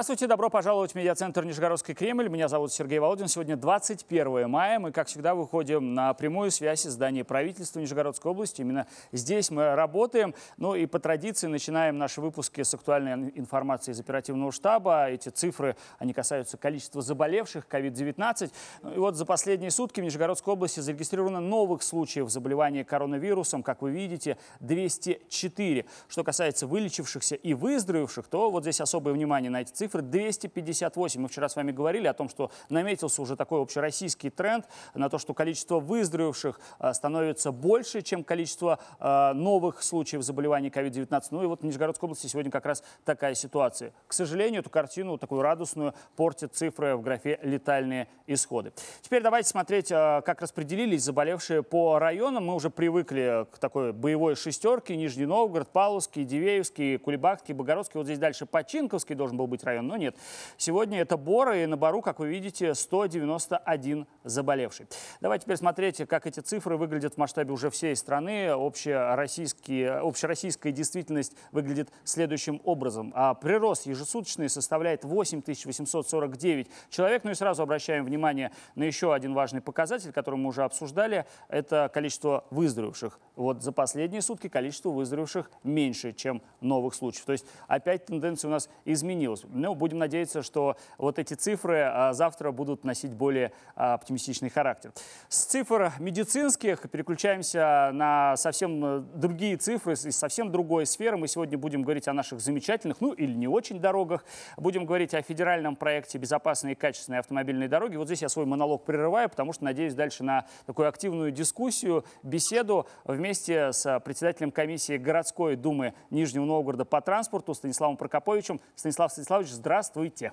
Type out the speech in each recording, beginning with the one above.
Здравствуйте, добро пожаловать в медиацентр Нижегородский Кремль. Меня зовут Сергей Володин. Сегодня 21 мая. Мы, как всегда, выходим на прямую связь из здания правительства Нижегородской области. Именно здесь мы работаем. Ну и по традиции начинаем наши выпуски с актуальной информации из оперативного штаба. Эти цифры, они касаются количества заболевших COVID-19. Ну и вот за последние сутки в Нижегородской области зарегистрировано новых случаев заболевания коронавирусом. Как вы видите, 204. Что касается вылечившихся и выздоровевших, то вот здесь особое внимание на эти цифры 258. Мы вчера с вами говорили о том, что наметился уже такой общероссийский тренд на то, что количество выздоровевших э, становится больше, чем количество э, новых случаев заболевания COVID-19. Ну и вот в Нижегородской области сегодня как раз такая ситуация. К сожалению, эту картину, такую радостную, портят цифры в графе «летальные исходы». Теперь давайте смотреть, э, как распределились заболевшие по районам. Мы уже привыкли к такой боевой шестерке. Нижний Новгород, Павловский, Дивеевский, Кулебакский, Богородский. Вот здесь дальше Починковский должен был быть быть район, но нет. Сегодня это Бора, и на Бору, как вы видите, 191 заболевший. Давайте теперь смотреть, как эти цифры выглядят в масштабе уже всей страны. Общероссийские, общероссийская действительность выглядит следующим образом. А прирост ежесуточный составляет 8849 человек. Ну и сразу обращаем внимание на еще один важный показатель, который мы уже обсуждали. Это количество выздоровевших. Вот за последние сутки количество выздоровевших меньше, чем новых случаев. То есть опять тенденция у нас изменилась. Ну, будем надеяться, что вот эти цифры а, завтра будут носить более а, оптимистичный характер. С цифр медицинских переключаемся на совсем э, другие цифры из совсем другой сферы. Мы сегодня будем говорить о наших замечательных, ну или не очень дорогах. Будем говорить о федеральном проекте «Безопасные и качественные автомобильные дороги». Вот здесь я свой монолог прерываю, потому что надеюсь дальше на такую активную дискуссию, беседу вместе с председателем комиссии городской думы Нижнего Новгорода по транспорту Станиславом Прокоповичем. Станислав Станиславович, здравствуйте.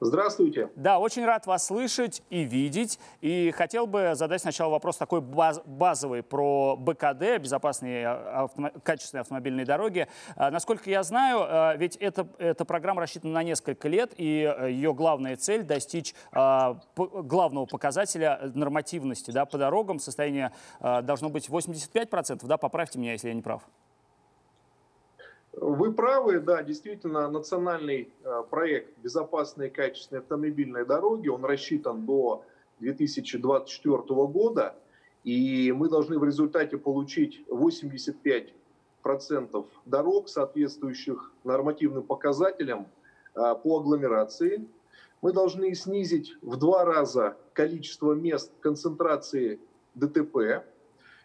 Здравствуйте. Да, очень рад вас слышать и видеть. И хотел бы задать сначала вопрос такой баз, базовый про БКД, безопасные авто, качественные автомобильные дороги. А, насколько я знаю, а, ведь эта, эта программа рассчитана на несколько лет, и а, ее главная цель достичь а, главного показателя нормативности да, по дорогам. Состояние а, должно быть 85%, да, поправьте меня, если я не прав. Вы правы, да, действительно, национальный э, проект «Безопасные и качественные автомобильные дороги», он рассчитан до 2024 года, и мы должны в результате получить 85% дорог, соответствующих нормативным показателям э, по агломерации. Мы должны снизить в два раза количество мест концентрации ДТП,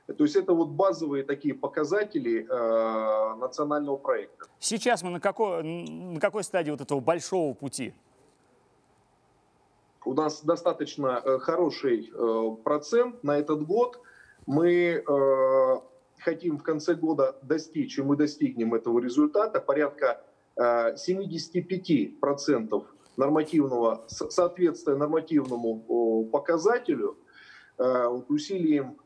то есть это вот базовые такие показатели э, национального проекта. Сейчас мы на какой, на какой стадии вот этого большого пути? У нас достаточно э, хороший э, процент на этот год. Мы э, хотим в конце года достичь, и мы достигнем этого результата, порядка э, 75% нормативного, соответствия нормативному показателю, усилием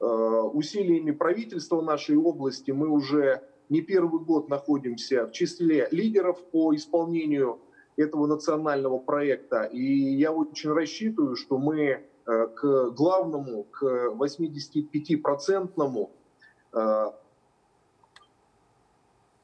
усилиями правительства нашей области мы уже не первый год находимся в числе лидеров по исполнению этого национального проекта. И я очень рассчитываю, что мы э, к главному, к 85-процентному... Э,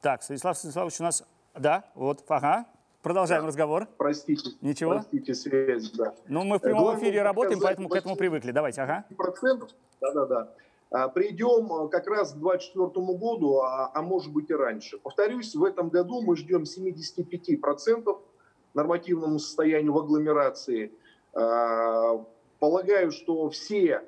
так, Станислав Станиславович у нас... Да, вот, ага. Продолжаем да. разговор. Простите. Ничего? Простите, связь, да. Ну, мы в прямом эфире работаем, поэтому к этому привыкли. Давайте, ага. Процентов, да-да-да. А, придем э, как раз к 2024 году, а, а может быть и раньше. Повторюсь, в этом году мы ждем 75% нормативному состоянию в агломерации. А, полагаю, что все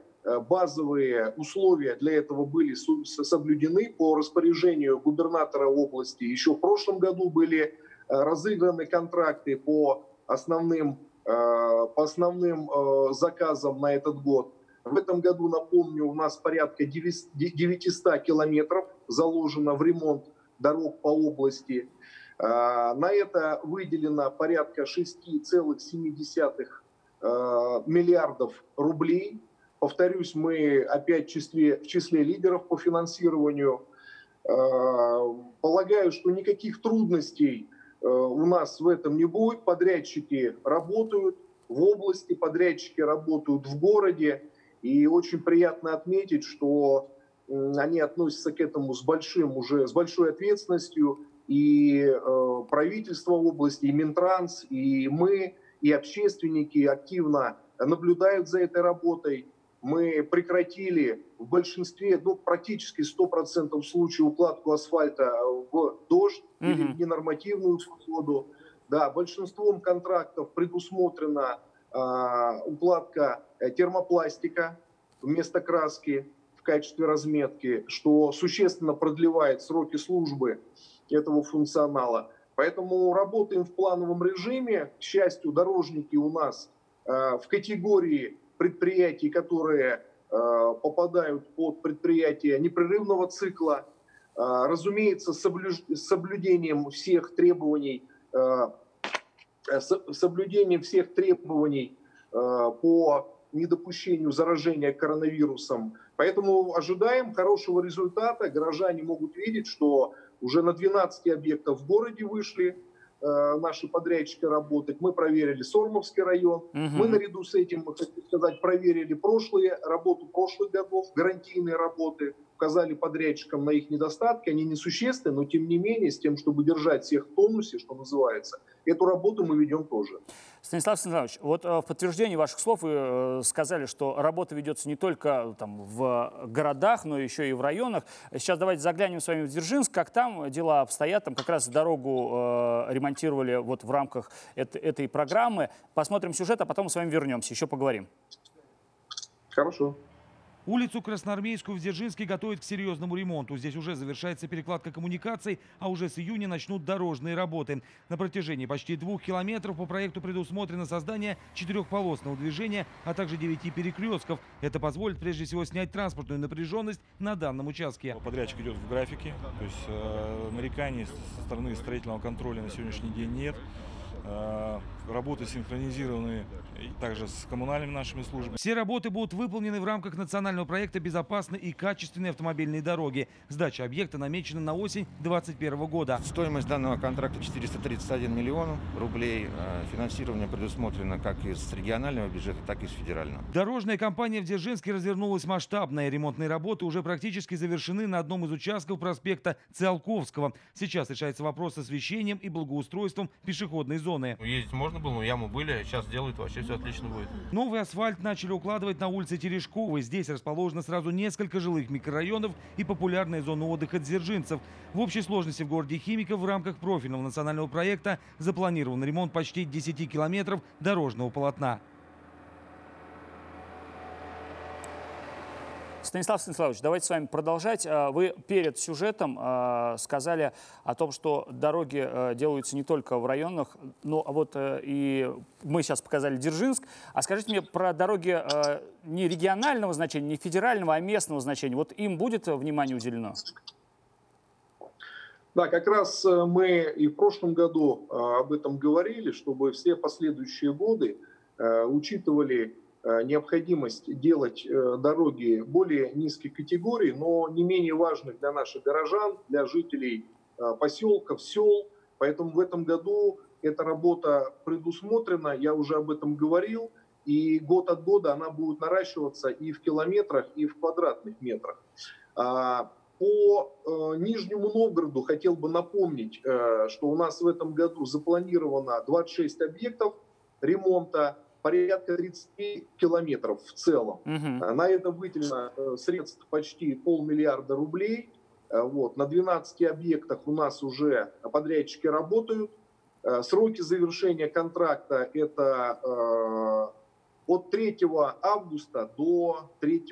базовые условия для этого были соблюдены по распоряжению губернатора области. Еще в прошлом году были разыграны контракты по основным, по основным заказам на этот год. В этом году, напомню, у нас порядка 900 километров заложено в ремонт дорог по области. На это выделено порядка 6,7 миллиардов рублей. Повторюсь, мы опять в числе, в числе лидеров по финансированию. Полагаю, что никаких трудностей у нас в этом не будет. Подрядчики работают в области, подрядчики работают в городе. И очень приятно отметить, что они относятся к этому с большим уже, с большой ответственностью. и э, правительство области, и Минтранс, и мы, и общественники активно наблюдают за этой работой. Мы прекратили в большинстве, ну, практически 100% случаев укладку асфальта в дождь mm-hmm. или в ненормативную погоду. Да, большинством контрактов предусмотрена э, укладка термопластика вместо краски в качестве разметки, что существенно продлевает сроки службы этого функционала. Поэтому работаем в плановом режиме. К счастью, дорожники у нас э, в категории предприятий, которые э, попадают под предприятия непрерывного цикла, э, разумеется, с соблюдением всех требований, соблюдением всех требований по недопущению заражения коронавирусом. Поэтому ожидаем хорошего результата. Горожане могут видеть, что уже на 12 объектов в городе вышли э, наши подрядчики работать. Мы проверили Сормовский район. Угу. Мы наряду с этим, хочу сказать, проверили прошлые работу прошлых годов, гарантийные работы указали подрядчикам на их недостатки, они несущественны, но тем не менее, с тем, чтобы держать всех в тонусе, что называется, эту работу мы ведем тоже. Станислав Станиславович, вот э, в подтверждении ваших слов вы э, сказали, что работа ведется не только там, в городах, но еще и в районах. Сейчас давайте заглянем с вами в Дзержинск, как там дела обстоят. Там как раз дорогу э, ремонтировали вот в рамках этой, этой программы. Посмотрим сюжет, а потом с вами вернемся, еще поговорим. Хорошо. Улицу Красноармейскую в Дзержинске готовят к серьезному ремонту. Здесь уже завершается перекладка коммуникаций, а уже с июня начнут дорожные работы. На протяжении почти двух километров по проекту предусмотрено создание четырехполосного движения, а также девяти перекрестков. Это позволит прежде всего снять транспортную напряженность на данном участке. Подрядчик идет в графике, то есть э, нареканий со стороны строительного контроля на сегодняшний день нет. Э, работы синхронизированы также с коммунальными нашими службами. Все работы будут выполнены в рамках национального проекта «Безопасные и качественные автомобильные дороги». Сдача объекта намечена на осень 2021 года. Стоимость данного контракта 431 миллион рублей. Э, финансирование предусмотрено как из регионального бюджета, так и из федерального. Дорожная компания в Дзержинске развернулась масштабная. Ремонтные работы уже практически завершены на одном из участков проспекта Циолковского. Сейчас решается вопрос с освещением и благоустройством пешеходной зоны. Ездить можно было, но ямы были, сейчас делают вообще все отлично будет. Новый асфальт начали укладывать на улице Терешковой. Здесь расположено сразу несколько жилых микрорайонов и популярная зона отдыха дзержинцев. В общей сложности в городе Химиков в рамках профильного национального проекта запланирован ремонт почти 10 километров дорожного полотна. Станислав Станиславович, давайте с вами продолжать. А, вы перед сюжетом а, сказали о том, что дороги а, делаются не только в районах, но вот э, и мы сейчас показали Дзержинск. А скажите мне про дороги не регионального значения, не федерального, а местного значения. Вот им будет внимание уделено? Да, как раз э, мы и в прошлом году об этом говорили, чтобы все последующие годы э, учитывали необходимость делать э, дороги более низкой категории, но не менее важных для наших горожан, для жителей э, поселков, сел. Поэтому в этом году эта работа предусмотрена, я уже об этом говорил, и год от года она будет наращиваться и в километрах, и в квадратных метрах. А, по Нижнему Новгороду хотел бы напомнить, что у нас в этом году запланировано 26 объектов ремонта, порядка 30 километров в целом. Угу. На это выделено э, средств почти полмиллиарда рублей. Э, вот. На 12 объектах у нас уже подрядчики работают. Сроки завершения контракта это от 3 августа до 3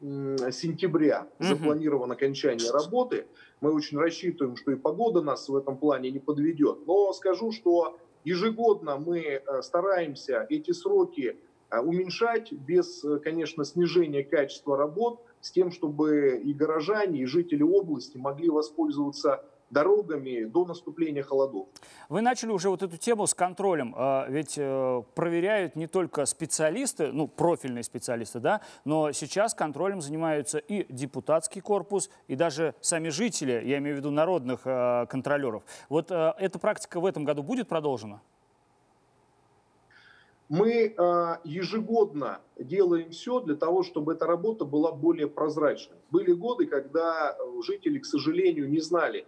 сентября угу. запланировано окончание работы. Мы очень рассчитываем, что и погода нас в этом плане не подведет. Но скажу, что Ежегодно мы э, стараемся эти сроки э, уменьшать без, э, конечно, снижения качества работ, с тем, чтобы и горожане, и жители области могли воспользоваться дорогами до наступления холодов. Вы начали уже вот эту тему с контролем. А, ведь э, проверяют не только специалисты, ну, профильные специалисты, да, но сейчас контролем занимаются и депутатский корпус, и даже сами жители, я имею в виду народных э, контролеров. Вот э, эта практика в этом году будет продолжена? Мы ежегодно делаем все для того, чтобы эта работа была более прозрачной. Были годы, когда жители, к сожалению, не знали,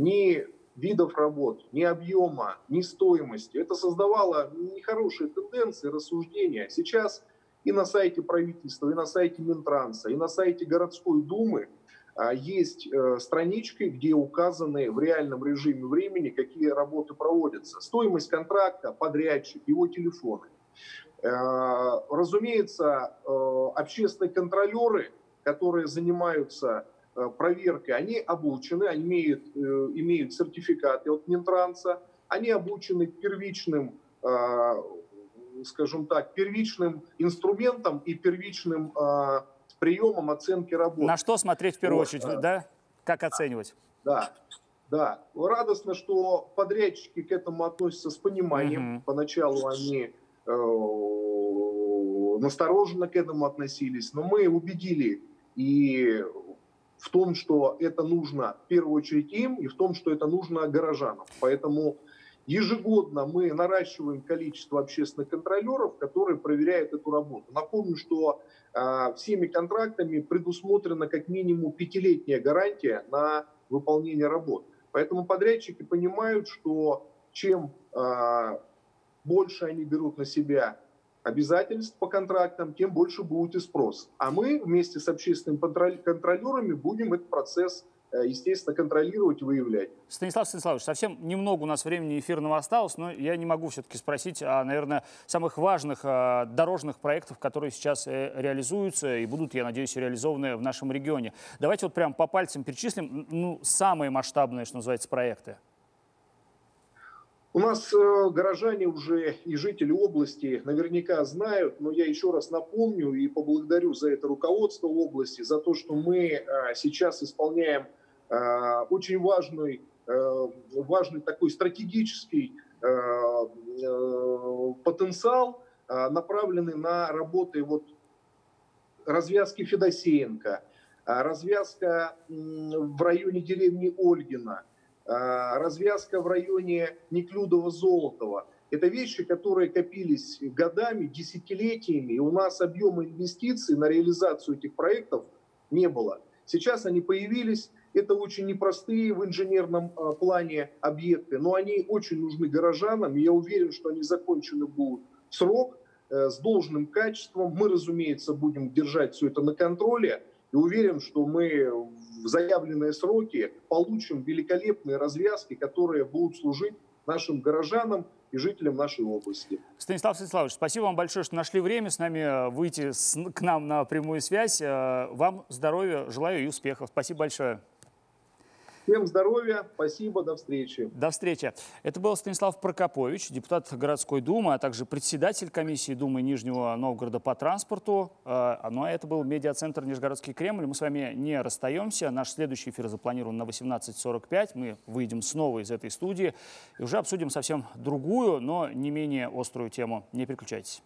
ни видов работ, ни объема, ни стоимости. Это создавало нехорошие тенденции, рассуждения. Сейчас и на сайте правительства, и на сайте Минтранса, и на сайте городской думы а, есть э, странички, где указаны в реальном режиме времени, какие работы проводятся. Стоимость контракта, подрядчик, его телефоны. Э, разумеется, э, общественные контролеры, которые занимаются проверкой, они обучены, они имеют, имеют сертификаты от Минтранса, они обучены первичным скажем так, первичным инструментом и первичным э, приемом оценки работы. На что смотреть в первую вот, очередь, да? да? Как оценивать? Да, да. Радостно, что подрядчики к этому относятся с пониманием. Угу. Поначалу они э, настороженно к этому относились, но мы убедили и в том, что это нужно в первую очередь им, и в том, что это нужно горожанам. Поэтому Ежегодно мы наращиваем количество общественных контролеров, которые проверяют эту работу. Напомню, что э, всеми контрактами предусмотрена как минимум пятилетняя гарантия на выполнение работ. Поэтому подрядчики понимают, что чем э, больше они берут на себя обязательств по контрактам, тем больше будет и спрос. А мы вместе с общественными контролерами будем этот процесс Э, естественно, контролировать и выявлять. Станислав Станиславович, совсем немного у нас времени эфирного осталось, но я не могу все-таки спросить о, наверное, самых важных э, дорожных проектах, которые сейчас э, реализуются и будут, я надеюсь, реализованы в нашем регионе. Давайте вот прям по пальцам перечислим ну, самые масштабные, что называется, проекты. У нас э, горожане уже и жители области наверняка знают, но я еще раз напомню и поблагодарю за это руководство области, за то, что мы э, сейчас исполняем э, очень важный, важный такой стратегический потенциал, направленный на работы вот развязки Федосеенко, развязка в районе деревни Ольгина – развязка в районе Неклюдова-Золотого. Это вещи, которые копились годами, десятилетиями, и у нас объема инвестиций на реализацию этих проектов не было. Сейчас они появились, это очень непростые в инженерном а, плане объекты, но они очень нужны горожанам, и я уверен, что они закончены будут в срок, э, с должным качеством. Мы, разумеется, будем держать все это на контроле, и уверен, что мы в заявленные сроки получим великолепные развязки, которые будут служить нашим горожанам и жителям нашей области. Станислав Станиславович, спасибо вам большое, что нашли время с нами э, выйти с, к нам на прямую связь. Э, вам здоровья, желаю и успехов. Спасибо большое. Всем здоровья, спасибо, до встречи. До встречи. Это был Станислав Прокопович, депутат городской думы, а также председатель комиссии Думы Нижнего Новгорода по транспорту. А, ну а это был медиацентр Нижегородский Кремль. Мы с вами не расстаемся. Наш следующий эфир запланирован на 18.45. Мы выйдем снова из этой студии и уже обсудим совсем другую, но не менее острую тему. Не переключайтесь.